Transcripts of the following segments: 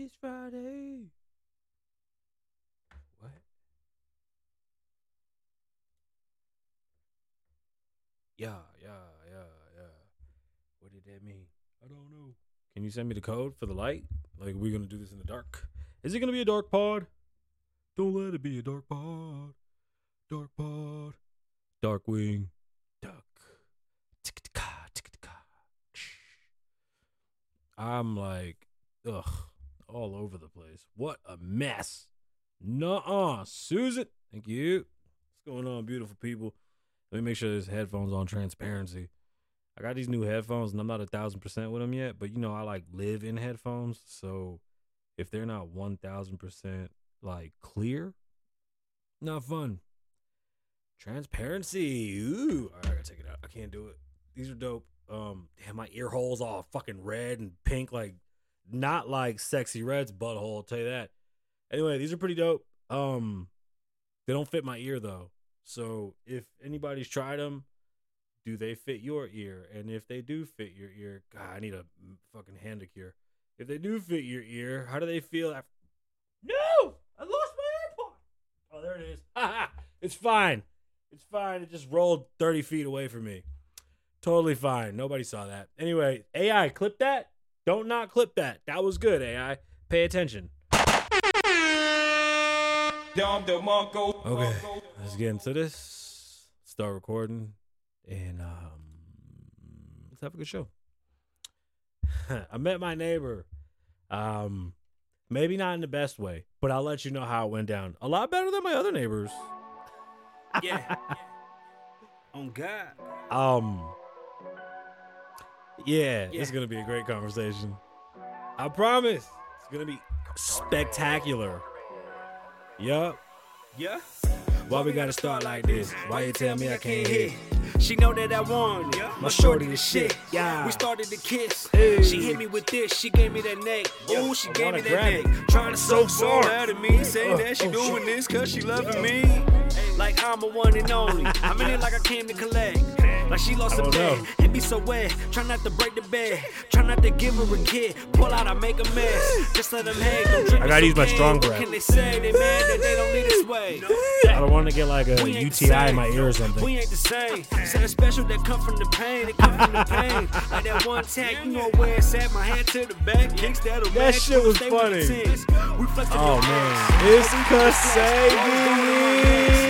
It's Friday. What? Yeah, yeah, yeah, yeah. What did that mean? I don't know. Can you send me the code for the light? Like, we're we gonna do this in the dark? Is it gonna be a dark pod? Don't let it be a dark pod. Dark pod. Dark wing. Duck. Tick-a-tick-a, tick-a-tick-a. I'm like, ugh, all over the place. What a mess. Nuh-uh. Susan. Thank you. What's going on, beautiful people? Let me make sure this headphones on transparency. I got these new headphones and I'm not a thousand percent with them yet, but you know, I like live in headphones. So if they're not one thousand percent like clear, not fun. Transparency. Ooh. All right, I gotta take it out. I can't do it. These are dope. Um, damn, my ear holes all fucking red and pink, like not like sexy red's butthole, I'll tell you that. Anyway, these are pretty dope. Um, they don't fit my ear though. So if anybody's tried them, do they fit your ear? And if they do fit your ear, God, I need a fucking handicure. If they do fit your ear, how do they feel after? No, I lost my AirPod. Oh, there it is. it's fine. It's fine. It just rolled 30 feet away from me. Totally fine. Nobody saw that. Anyway, AI, clip that. Don't not clip that. That was good, AI. Pay attention. Okay, let's get into this. Start recording, and um, let's have a good show. I met my neighbor. Um, maybe not in the best way, but I'll let you know how it went down. A lot better than my other neighbors. Yeah. On God. Um, yeah, Yeah. it's gonna be a great conversation. I promise. It's gonna be spectacular. Yup. Yeah. Why we gotta start like this? Why you tell me I can't hit? She know that I want it. My shorty is shit. Yeah. We started to kiss. Hey. She hit me with this. She gave me that neck. Ooh, she I gave me that neck. it. Trying to So soak far. out of me. Uh, Saying Oh, that she oh, doing shit. this cause she loving me. Like I'm a one and only. I'm in it like I came to collect. Like she lost a know. It be so wet. Try not to break the bed. Try not to give her a kid. Pull out, I make a mess. Just let them hang. I gotta use my strong breath. Can they say? They mad that they don't lead this way. I don't want to get like a UTI in my ear or something. We ain't the same. Something special that come from the pain. It come from the pain. Like that one tag, you know where it's at. My hand to the back, kicks that That shit was funny. the tens. We flex to Oh man, it's Kasabian.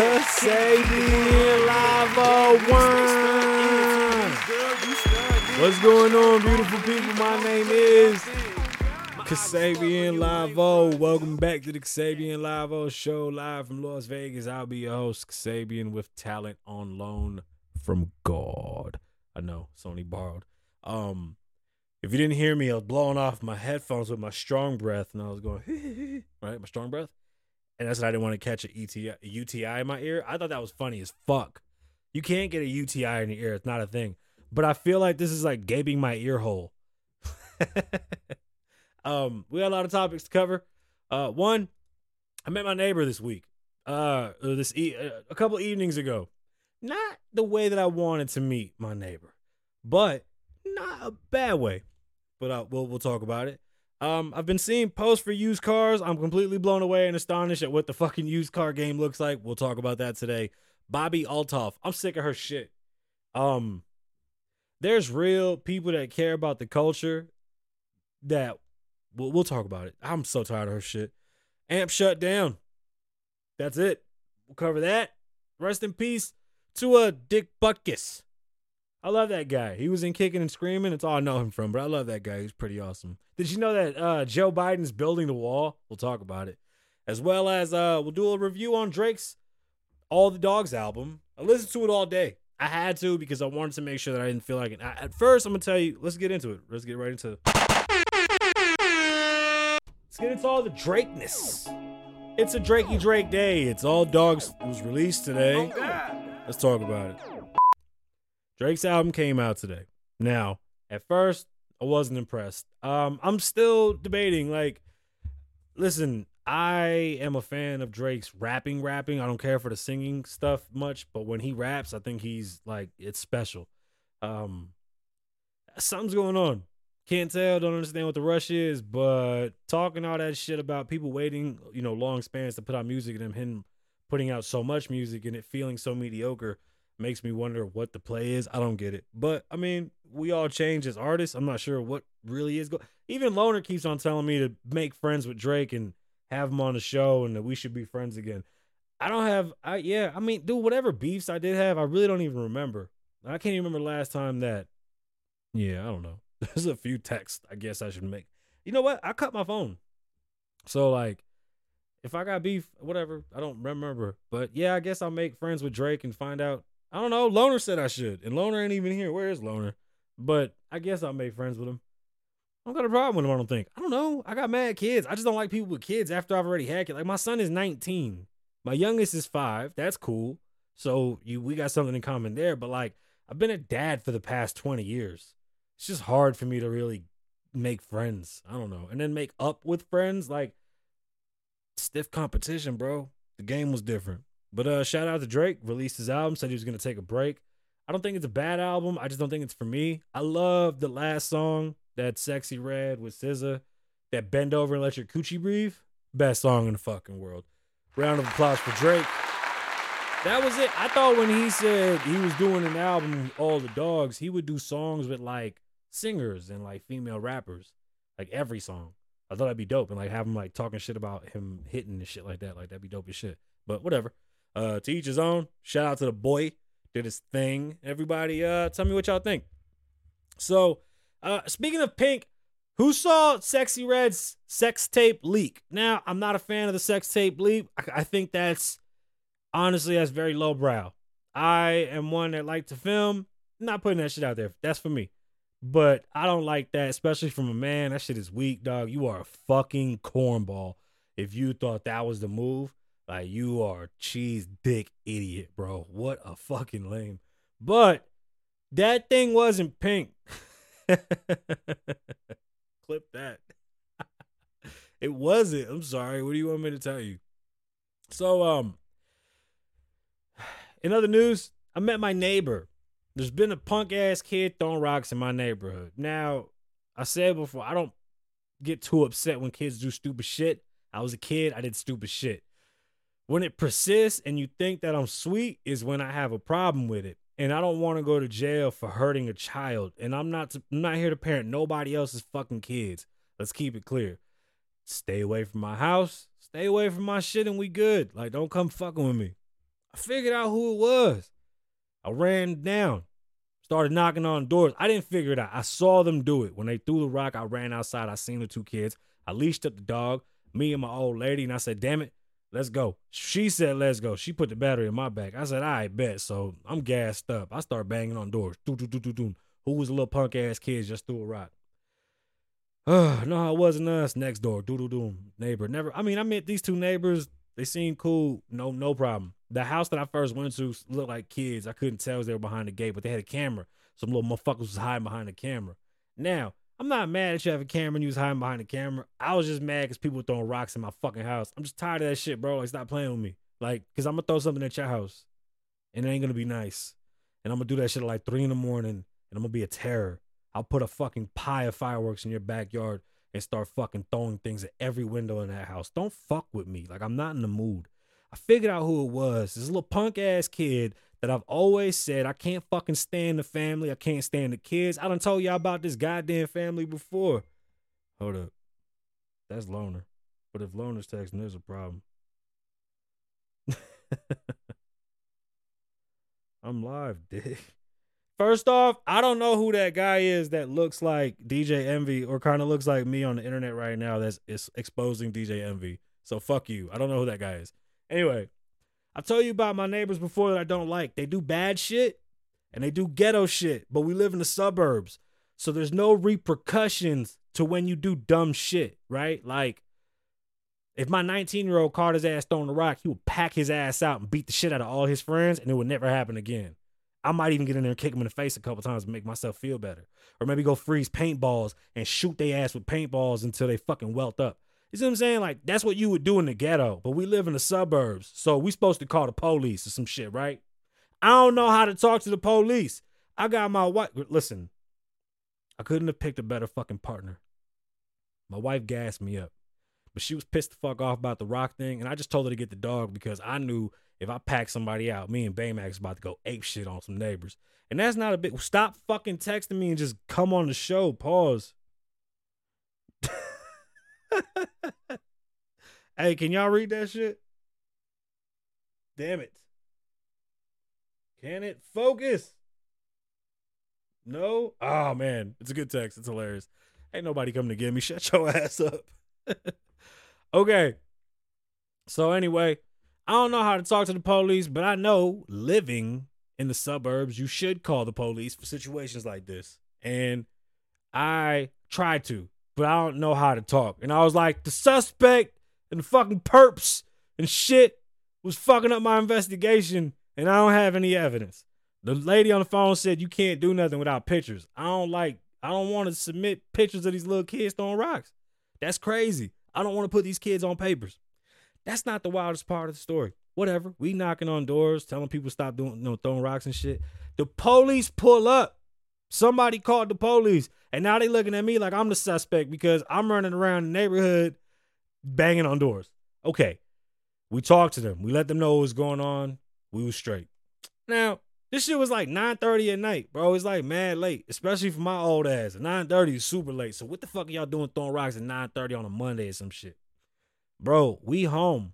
Kasabian Live One. What's going on, beautiful people? My name is Kasabian Lavoe. Welcome back to the Kasabian Lavoe show, live from Las Vegas. I'll be your host, Kasabian, with talent on loan from God. I know, Sony borrowed. Um, if you didn't hear me, I was blowing off my headphones with my strong breath, and I was going, right, my strong breath, and that's what I didn't want to catch a ETI, a UTI in my ear. I thought that was funny as fuck. You can't get a UTI in your ear; it's not a thing. But I feel like this is like gaping my ear hole. um, we got a lot of topics to cover. Uh, one, I met my neighbor this week. Uh, this e- uh, a couple evenings ago. Not the way that I wanted to meet my neighbor, but not a bad way. But uh, we'll we'll talk about it. Um, I've been seeing posts for used cars. I'm completely blown away and astonished at what the fucking used car game looks like. We'll talk about that today. Bobby Althoff. I'm sick of her shit. Um, there's real people that care about the culture that we'll, we'll talk about it. I'm so tired of her shit. Amp shut down. That's it. We'll cover that. Rest in peace to a Dick Butkus. I love that guy. He was in Kicking and Screaming. It's all I know him from, but I love that guy. He's pretty awesome. Did you know that uh, Joe Biden's building the wall? We'll talk about it. As well as uh, we'll do a review on Drake's All the Dogs album. I listened to it all day. I had to because I wanted to make sure that I didn't feel like it. At first, I'm going to tell you, let's get into it. Let's get right into Let's get into all the Drakeness. It's a Drakey Drake day. It's all dogs. It was released today. Let's talk about it. Drake's album came out today. Now, at first, I wasn't impressed. Um, I'm still debating. Like, listen, I am a fan of Drake's rapping, rapping. I don't care for the singing stuff much, but when he raps, I think he's like it's special. Um, something's going on. Can't tell, don't understand what the rush is, but talking all that shit about people waiting, you know, long spans to put out music and him putting out so much music and it feeling so mediocre makes me wonder what the play is. I don't get it. But I mean, we all change as artists. I'm not sure what really is going. Even Loner keeps on telling me to make friends with Drake and have him on the show and that we should be friends again. I don't have I yeah, I mean, dude, whatever beefs I did have, I really don't even remember. I can't even remember last time that yeah, I don't know. There's a few texts I guess I should make. You know what? I cut my phone. So like if I got beef, whatever, I don't remember. But yeah, I guess I'll make friends with Drake and find out. I don't know. Loner said I should, and Loner ain't even here. Where is Loner? But I guess I'll make friends with him. I don't got a problem with him. I don't think. I don't know. I got mad kids. I just don't like people with kids after I've already had kids. Like my son is 19. My youngest is five. That's cool. So you we got something in common there. But like I've been a dad for the past 20 years. It's just hard for me to really make friends. I don't know. And then make up with friends. Like stiff competition, bro. The game was different. But uh shout out to Drake, released his album, said he was gonna take a break. I don't think it's a bad album. I just don't think it's for me. I love the last song, that sexy red with SZA, that bend over and let your coochie breathe. Best song in the fucking world. Round of applause for Drake. That was it. I thought when he said he was doing an album, with All the Dogs, he would do songs with like singers and like female rappers, like every song. I thought that'd be dope and like have him like talking shit about him hitting and shit like that. Like that'd be dope as shit. But whatever. Uh, to each his own. Shout out to the boy. Did his thing. Everybody, uh, tell me what y'all think. So, uh, speaking of Pink, who saw Sexy Red's sex tape leak? Now, I'm not a fan of the sex tape leak. I, I think that's honestly that's very lowbrow. I am one that like to film. not putting that shit out there. That's for me. But I don't like that, especially from a man. That shit is weak, dog. You are a fucking cornball if you thought that was the move. Like you are a cheese dick idiot, bro. What a fucking lame. But that thing wasn't pink. Clip that. it wasn't. I'm sorry. What do you want me to tell you? So um in other news, I met my neighbor. There's been a punk ass kid throwing rocks in my neighborhood. Now, I said before, I don't get too upset when kids do stupid shit. I was a kid, I did stupid shit. When it persists and you think that I'm sweet is when I have a problem with it. And I don't want to go to jail for hurting a child. And I'm not I'm not here to parent nobody else's fucking kids. Let's keep it clear. Stay away from my house. Stay away from my shit and we good. Like don't come fucking with me. I figured out who it was. I ran down, started knocking on doors. I didn't figure it out. I saw them do it. When they threw the rock, I ran outside. I seen the two kids. I leashed up the dog, me and my old lady, and I said, damn it, Let's go. She said, let's go. She put the battery in my back. I said, I bet. So I'm gassed up. I start banging on doors. Doo, doo, doo, doo, doo. Who was a little punk ass kid just threw a rock? Uh, no, it wasn't us. Next door. Doo doo doo. Neighbor. Never. I mean, I met these two neighbors. They seemed cool. No, no problem. The house that I first went to looked like kids. I couldn't tell they were behind the gate, but they had a camera. Some little motherfuckers was hiding behind the camera. Now, I'm not mad at you have a camera and you was hiding behind the camera. I was just mad because people were throwing rocks in my fucking house. I'm just tired of that shit, bro. Like, stop playing with me. Like, because I'm going to throw something at your house and it ain't going to be nice. And I'm going to do that shit at like three in the morning and I'm going to be a terror. I'll put a fucking pie of fireworks in your backyard and start fucking throwing things at every window in that house. Don't fuck with me. Like, I'm not in the mood. I figured out who it was. This little punk ass kid that I've always said I can't fucking stand the family. I can't stand the kids. I done told y'all about this goddamn family before. Hold up. That's Loner. But if Loner's texting, there's a problem. I'm live, dick. First off, I don't know who that guy is that looks like DJ Envy or kind of looks like me on the internet right now that's exposing DJ Envy. So fuck you. I don't know who that guy is. Anyway, I've told you about my neighbors before that I don't like. They do bad shit and they do ghetto shit, but we live in the suburbs. So there's no repercussions to when you do dumb shit, right? Like, if my 19 year old caught his ass throwing a rock, he would pack his ass out and beat the shit out of all his friends, and it would never happen again. I might even get in there and kick him in the face a couple times and make myself feel better. Or maybe go freeze paintballs and shoot their ass with paintballs until they fucking welt up. You see what I'm saying? Like that's what you would do in the ghetto, but we live in the suburbs, so we supposed to call the police or some shit, right? I don't know how to talk to the police. I got my wife. Listen, I couldn't have picked a better fucking partner. My wife gassed me up, but she was pissed the fuck off about the rock thing, and I just told her to get the dog because I knew if I packed somebody out, me and Baymax about to go ape shit on some neighbors. And that's not a bit. Stop fucking texting me and just come on the show. Pause. hey, can y'all read that shit? Damn it. Can it focus? No? Oh man, it's a good text. It's hilarious. Ain't nobody coming to get me. Shut your ass up. okay. So anyway, I don't know how to talk to the police, but I know living in the suburbs, you should call the police for situations like this. And I tried to, but I don't know how to talk. And I was like, the suspect and fucking perps and shit was fucking up my investigation, and I don't have any evidence. The lady on the phone said you can't do nothing without pictures. I don't like, I don't want to submit pictures of these little kids throwing rocks. That's crazy. I don't want to put these kids on papers. That's not the wildest part of the story. Whatever. We knocking on doors, telling people stop doing, you know, throwing rocks and shit. The police pull up. Somebody called the police, and now they looking at me like I'm the suspect because I'm running around the neighborhood banging on doors. Okay, we talked to them. We let them know what was going on. We was straight. Now, this shit was like 9:30 at night, bro. It's like mad late, especially for my old ass. 9:30 is super late. So what the fuck are y'all doing throwing rocks at 9:30 on a Monday or some shit? Bro, we home.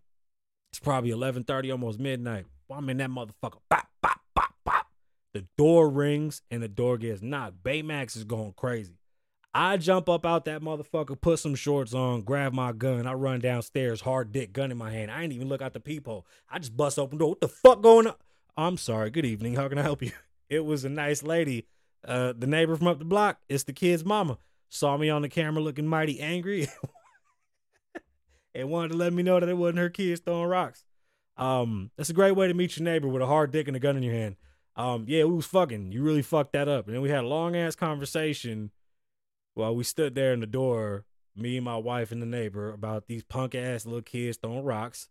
It's probably 11:30, almost midnight. I'm in that motherfucker. Bop, bop, bop, bop. The door rings and the door gets knocked. Baymax is going crazy. I jump up out that motherfucker, put some shorts on, grab my gun. I run downstairs, hard dick gun in my hand. I ain't even look out the peephole. I just bust open door. What the fuck going on? I'm sorry. Good evening. How can I help you? It was a nice lady. Uh, the neighbor from up the block. It's the kid's mama. Saw me on the camera looking mighty angry. and wanted to let me know that it wasn't her kids throwing rocks. Um, that's a great way to meet your neighbor with a hard dick and a gun in your hand. Um, yeah, we was fucking. You really fucked that up. And then we had a long ass conversation while we stood there in the door, me and my wife and the neighbor, about these punk ass little kids throwing rocks.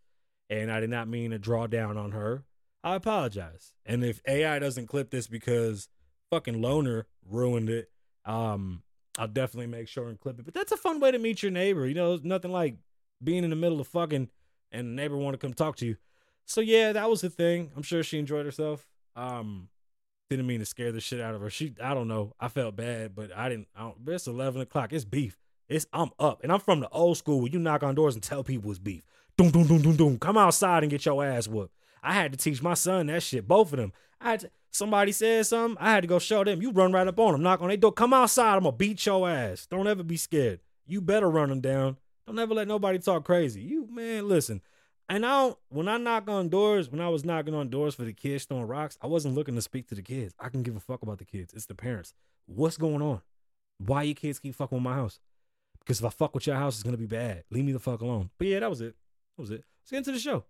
And I did not mean to draw down on her. I apologize. And if AI doesn't clip this because fucking loner ruined it, um, I'll definitely make sure and clip it. But that's a fun way to meet your neighbor. You know, nothing like being in the middle of fucking and the neighbor want to come talk to you. So yeah, that was the thing. I'm sure she enjoyed herself. Um, didn't mean to scare the shit out of her. She, I don't know. I felt bad, but I didn't. I don't, it's 11 o'clock. It's beef. It's I'm up, and I'm from the old school where you knock on doors and tell people it's beef. Doom, doom, doom, doom, doom. Come outside and get your ass whooped. I had to teach my son that shit. Both of them. I to, somebody said something. I had to go show them. You run right up on them, knock on their door. Come outside. I'm gonna beat your ass. Don't ever be scared. You better run them down. Don't ever let nobody talk crazy. You man, listen. And I don't, when I knock on doors, when I was knocking on doors for the kids throwing rocks, I wasn't looking to speak to the kids. I can give a fuck about the kids. It's the parents. What's going on? Why you kids keep fucking with my house? Because if I fuck with your house, it's gonna be bad. Leave me the fuck alone. But yeah, that was it. That was it. Let's get into the show.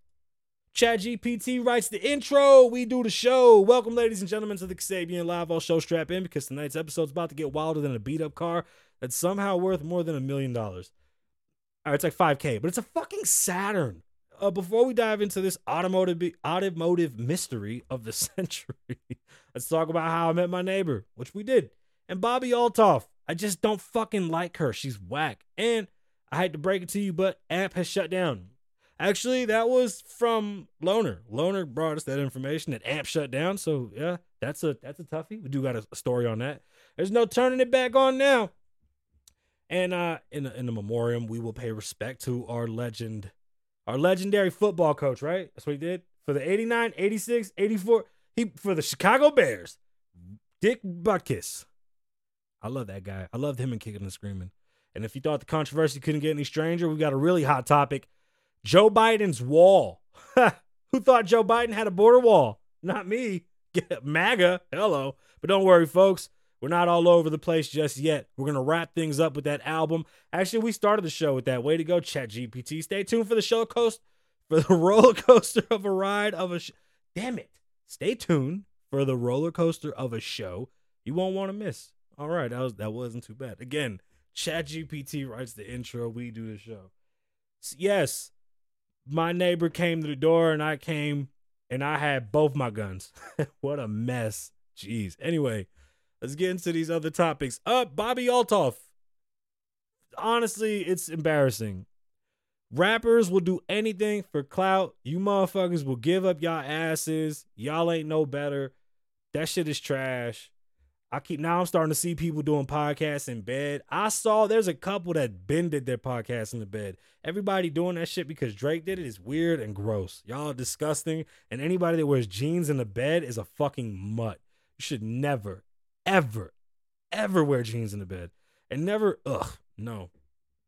Chat GPT writes the intro. We do the show. Welcome, ladies and gentlemen, to the Kasabian Lavoe Show. Strap in because tonight's episode's about to get wilder than a beat up car that's somehow worth more than a million dollars. All right, it's like 5K, but it's a fucking Saturn. Uh, before we dive into this automotive automotive mystery of the century, let's talk about how I met my neighbor, which we did. And Bobby Althoff. I just don't fucking like her. She's whack. And I hate to break it to you, but AMP has shut down. Actually, that was from Loner. Loner brought us that information that AMP shut down. So yeah, that's a that's a toughie. We do got a story on that. There's no turning it back on now. And uh, in the, in the memoriam, we will pay respect to our legend, our legendary football coach. Right, that's what he did for the 89, 86, 84. He for the Chicago Bears. Dick Butkus. I love that guy. I loved him and kicking and screaming. And if you thought the controversy couldn't get any stranger, we got a really hot topic. Joe Biden's wall. Who thought Joe Biden had a border wall? Not me. MAGA. Hello. But don't worry, folks. We're not all over the place just yet. We're going to wrap things up with that album. Actually, we started the show with that. Way to go, Chat GPT. Stay tuned for the show coast for the roller coaster of a ride of a sh- Damn it. Stay tuned for the roller coaster of a show you won't want to miss. All right, that was that wasn't too bad. Again, Chat GPT writes the intro, we do the show. Yes, my neighbor came to the door and I came and I had both my guns. what a mess. Jeez. Anyway, Let's get into these other topics. Uh, Bobby Althoff. Honestly, it's embarrassing. Rappers will do anything for clout. You motherfuckers will give up y'all asses. Y'all ain't no better. That shit is trash. I keep now I'm starting to see people doing podcasts in bed. I saw there's a couple that bended their podcast in the bed. Everybody doing that shit because Drake did it is weird and gross. Y'all disgusting. And anybody that wears jeans in the bed is a fucking mutt. You should never, ever, ever wear jeans in the bed. And never, ugh, no.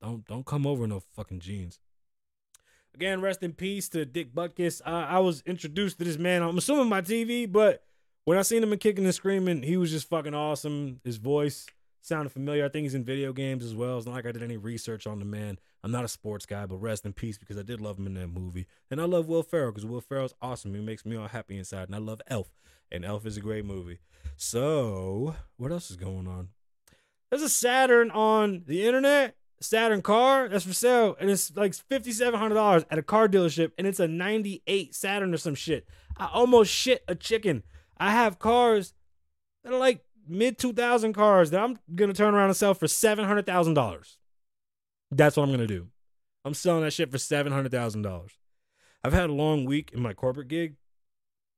Don't don't come over no fucking jeans. Again, rest in peace to Dick Butkus. I, I was introduced to this man. I'm assuming my TV, but when I seen him in kicking and screaming, he was just fucking awesome. His voice sounded familiar. I think he's in video games as well. It's not like I did any research on the man. I'm not a sports guy, but rest in peace because I did love him in that movie. And I love Will Ferrell because Will Ferrell's awesome. He makes me all happy inside. And I love Elf. And Elf is a great movie. So, what else is going on? There's a Saturn on the internet. Saturn car that's for sale, and it's like fifty seven hundred dollars at a car dealership, and it's a ninety eight Saturn or some shit. I almost shit a chicken I have cars that are like mid 2000 cars that I'm going to turn around and sell for $700,000. That's what I'm going to do. I'm selling that shit for $700,000. I've had a long week in my corporate gig.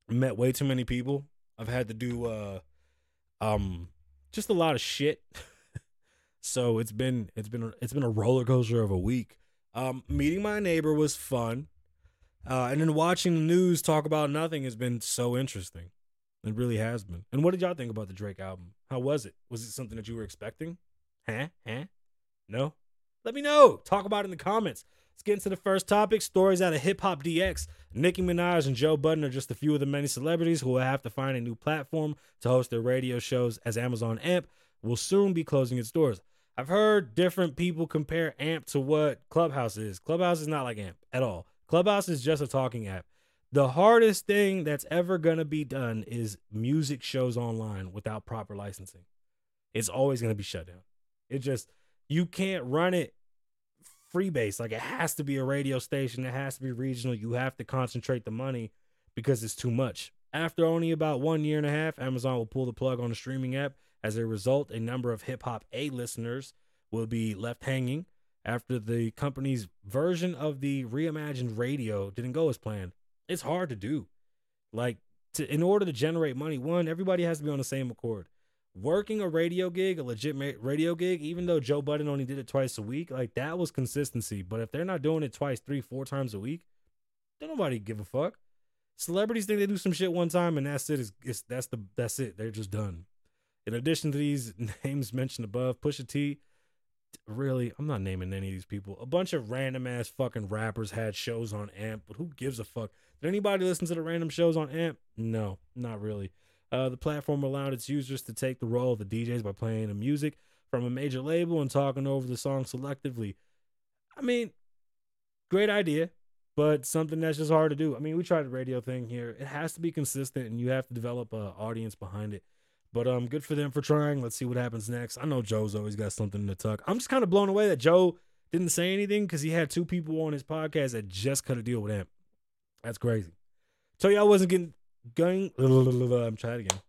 Met way too many people. I've had to do uh um just a lot of shit. so it's been it's been it's been a roller coaster of a week. Um meeting my neighbor was fun. Uh and then watching the news talk about nothing has been so interesting. It really has been. And what did y'all think about the Drake album? How was it? Was it something that you were expecting? Huh? Huh? No? Let me know. Talk about it in the comments. Let's get into the first topic. Stories out of Hip Hop DX. Nicki Minaj and Joe Budden are just a few of the many celebrities who will have to find a new platform to host their radio shows as Amazon AMP will soon be closing its doors. I've heard different people compare AMP to what Clubhouse is. Clubhouse is not like AMP at all. Clubhouse is just a talking app the hardest thing that's ever going to be done is music shows online without proper licensing. It's always going to be shut down. It just, you can't run it free base. Like it has to be a radio station, it has to be regional. You have to concentrate the money because it's too much. After only about one year and a half, Amazon will pull the plug on the streaming app. As a result, a number of hip hop A listeners will be left hanging after the company's version of the reimagined radio didn't go as planned it's hard to do. Like to in order to generate money, one, everybody has to be on the same accord. Working a radio gig, a legit radio gig, even though Joe Budden only did it twice a week, like that was consistency. But if they're not doing it twice, three, four times a week, don't nobody give a fuck. Celebrities think they do some shit one time and that's it. Is that's the that's it. They're just done. In addition to these names mentioned above, Pusha T, really, I'm not naming any of these people. A bunch of random ass fucking rappers had shows on AMP, but who gives a fuck? Did anybody listen to the random shows on AMP? No, not really. Uh, the platform allowed its users to take the role of the DJs by playing the music from a major label and talking over the song selectively. I mean, great idea, but something that's just hard to do. I mean, we tried the radio thing here. It has to be consistent, and you have to develop an audience behind it. But um, good for them for trying. Let's see what happens next. I know Joe's always got something to tuck. I'm just kind of blown away that Joe didn't say anything because he had two people on his podcast that just cut a deal with him. That's crazy. So y'all wasn't getting going. I'm trying again.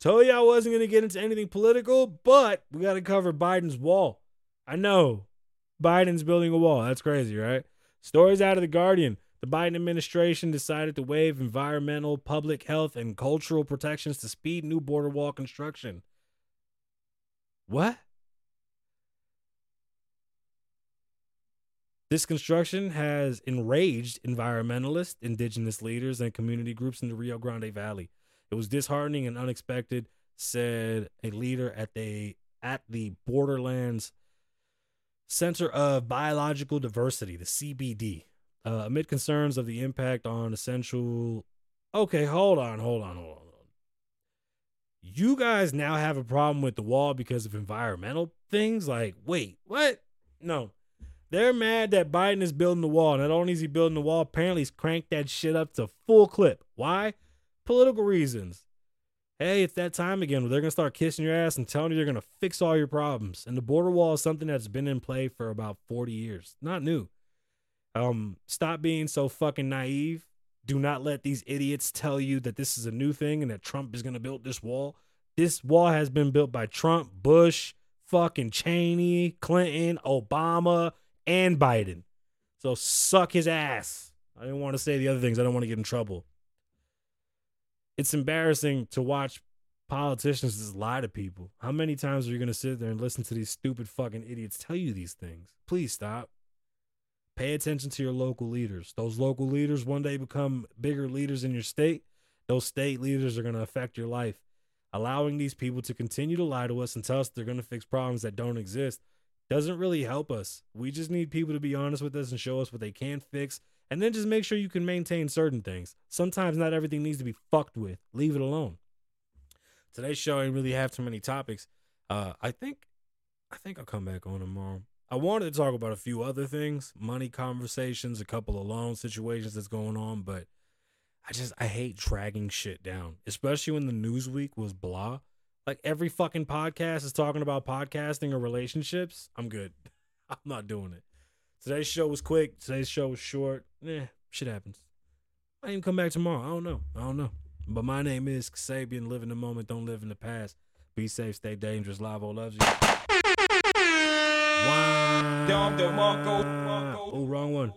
Told you I wasn't gonna get into anything political, but we got to cover Biden's wall. I know Biden's building a wall. That's crazy, right? Stories out of the Guardian. The Biden administration decided to waive environmental, public health, and cultural protections to speed new border wall construction. What? This construction has enraged environmentalists, indigenous leaders, and community groups in the Rio Grande Valley. It was disheartening and unexpected, said a leader at the at the Borderlands Center of Biological Diversity, the CBD. Uh, amid concerns of the impact on essential. Okay, hold on, hold on, hold on. You guys now have a problem with the wall because of environmental things? Like, wait, what? No. They're mad that Biden is building the wall. Not only is he building the wall, apparently he's cranked that shit up to full clip. Why? Political reasons. Hey, it's that time again where they're going to start kissing your ass and telling you they're going to fix all your problems. And the border wall is something that's been in play for about 40 years. Not new. Um, stop being so fucking naive. Do not let these idiots tell you that this is a new thing and that Trump is going to build this wall. This wall has been built by Trump, Bush, fucking Cheney, Clinton, Obama, and Biden. So suck his ass. I didn't want to say the other things. I don't want to get in trouble. It's embarrassing to watch politicians just lie to people. How many times are you going to sit there and listen to these stupid fucking idiots tell you these things? Please stop. Pay attention to your local leaders. Those local leaders one day become bigger leaders in your state. Those state leaders are going to affect your life. Allowing these people to continue to lie to us and tell us they're going to fix problems that don't exist doesn't really help us. We just need people to be honest with us and show us what they can fix, and then just make sure you can maintain certain things. Sometimes not everything needs to be fucked with. Leave it alone. Today's show ain't really have too many topics. Uh, I think, I think I'll come back on tomorrow. I wanted to talk about a few other things, money conversations, a couple of loan situations that's going on, but I just I hate dragging shit down, especially when the news week was blah. Like every fucking podcast is talking about podcasting or relationships. I'm good. I'm not doing it. Today's show was quick. Today's show was short. Eh, shit happens. I even come back tomorrow. I don't know. I don't know. But my name is Kasabian. Live in the moment. Don't live in the past. Be safe. Stay dangerous. Lavoe loves you. Wow. Oh, wrong one.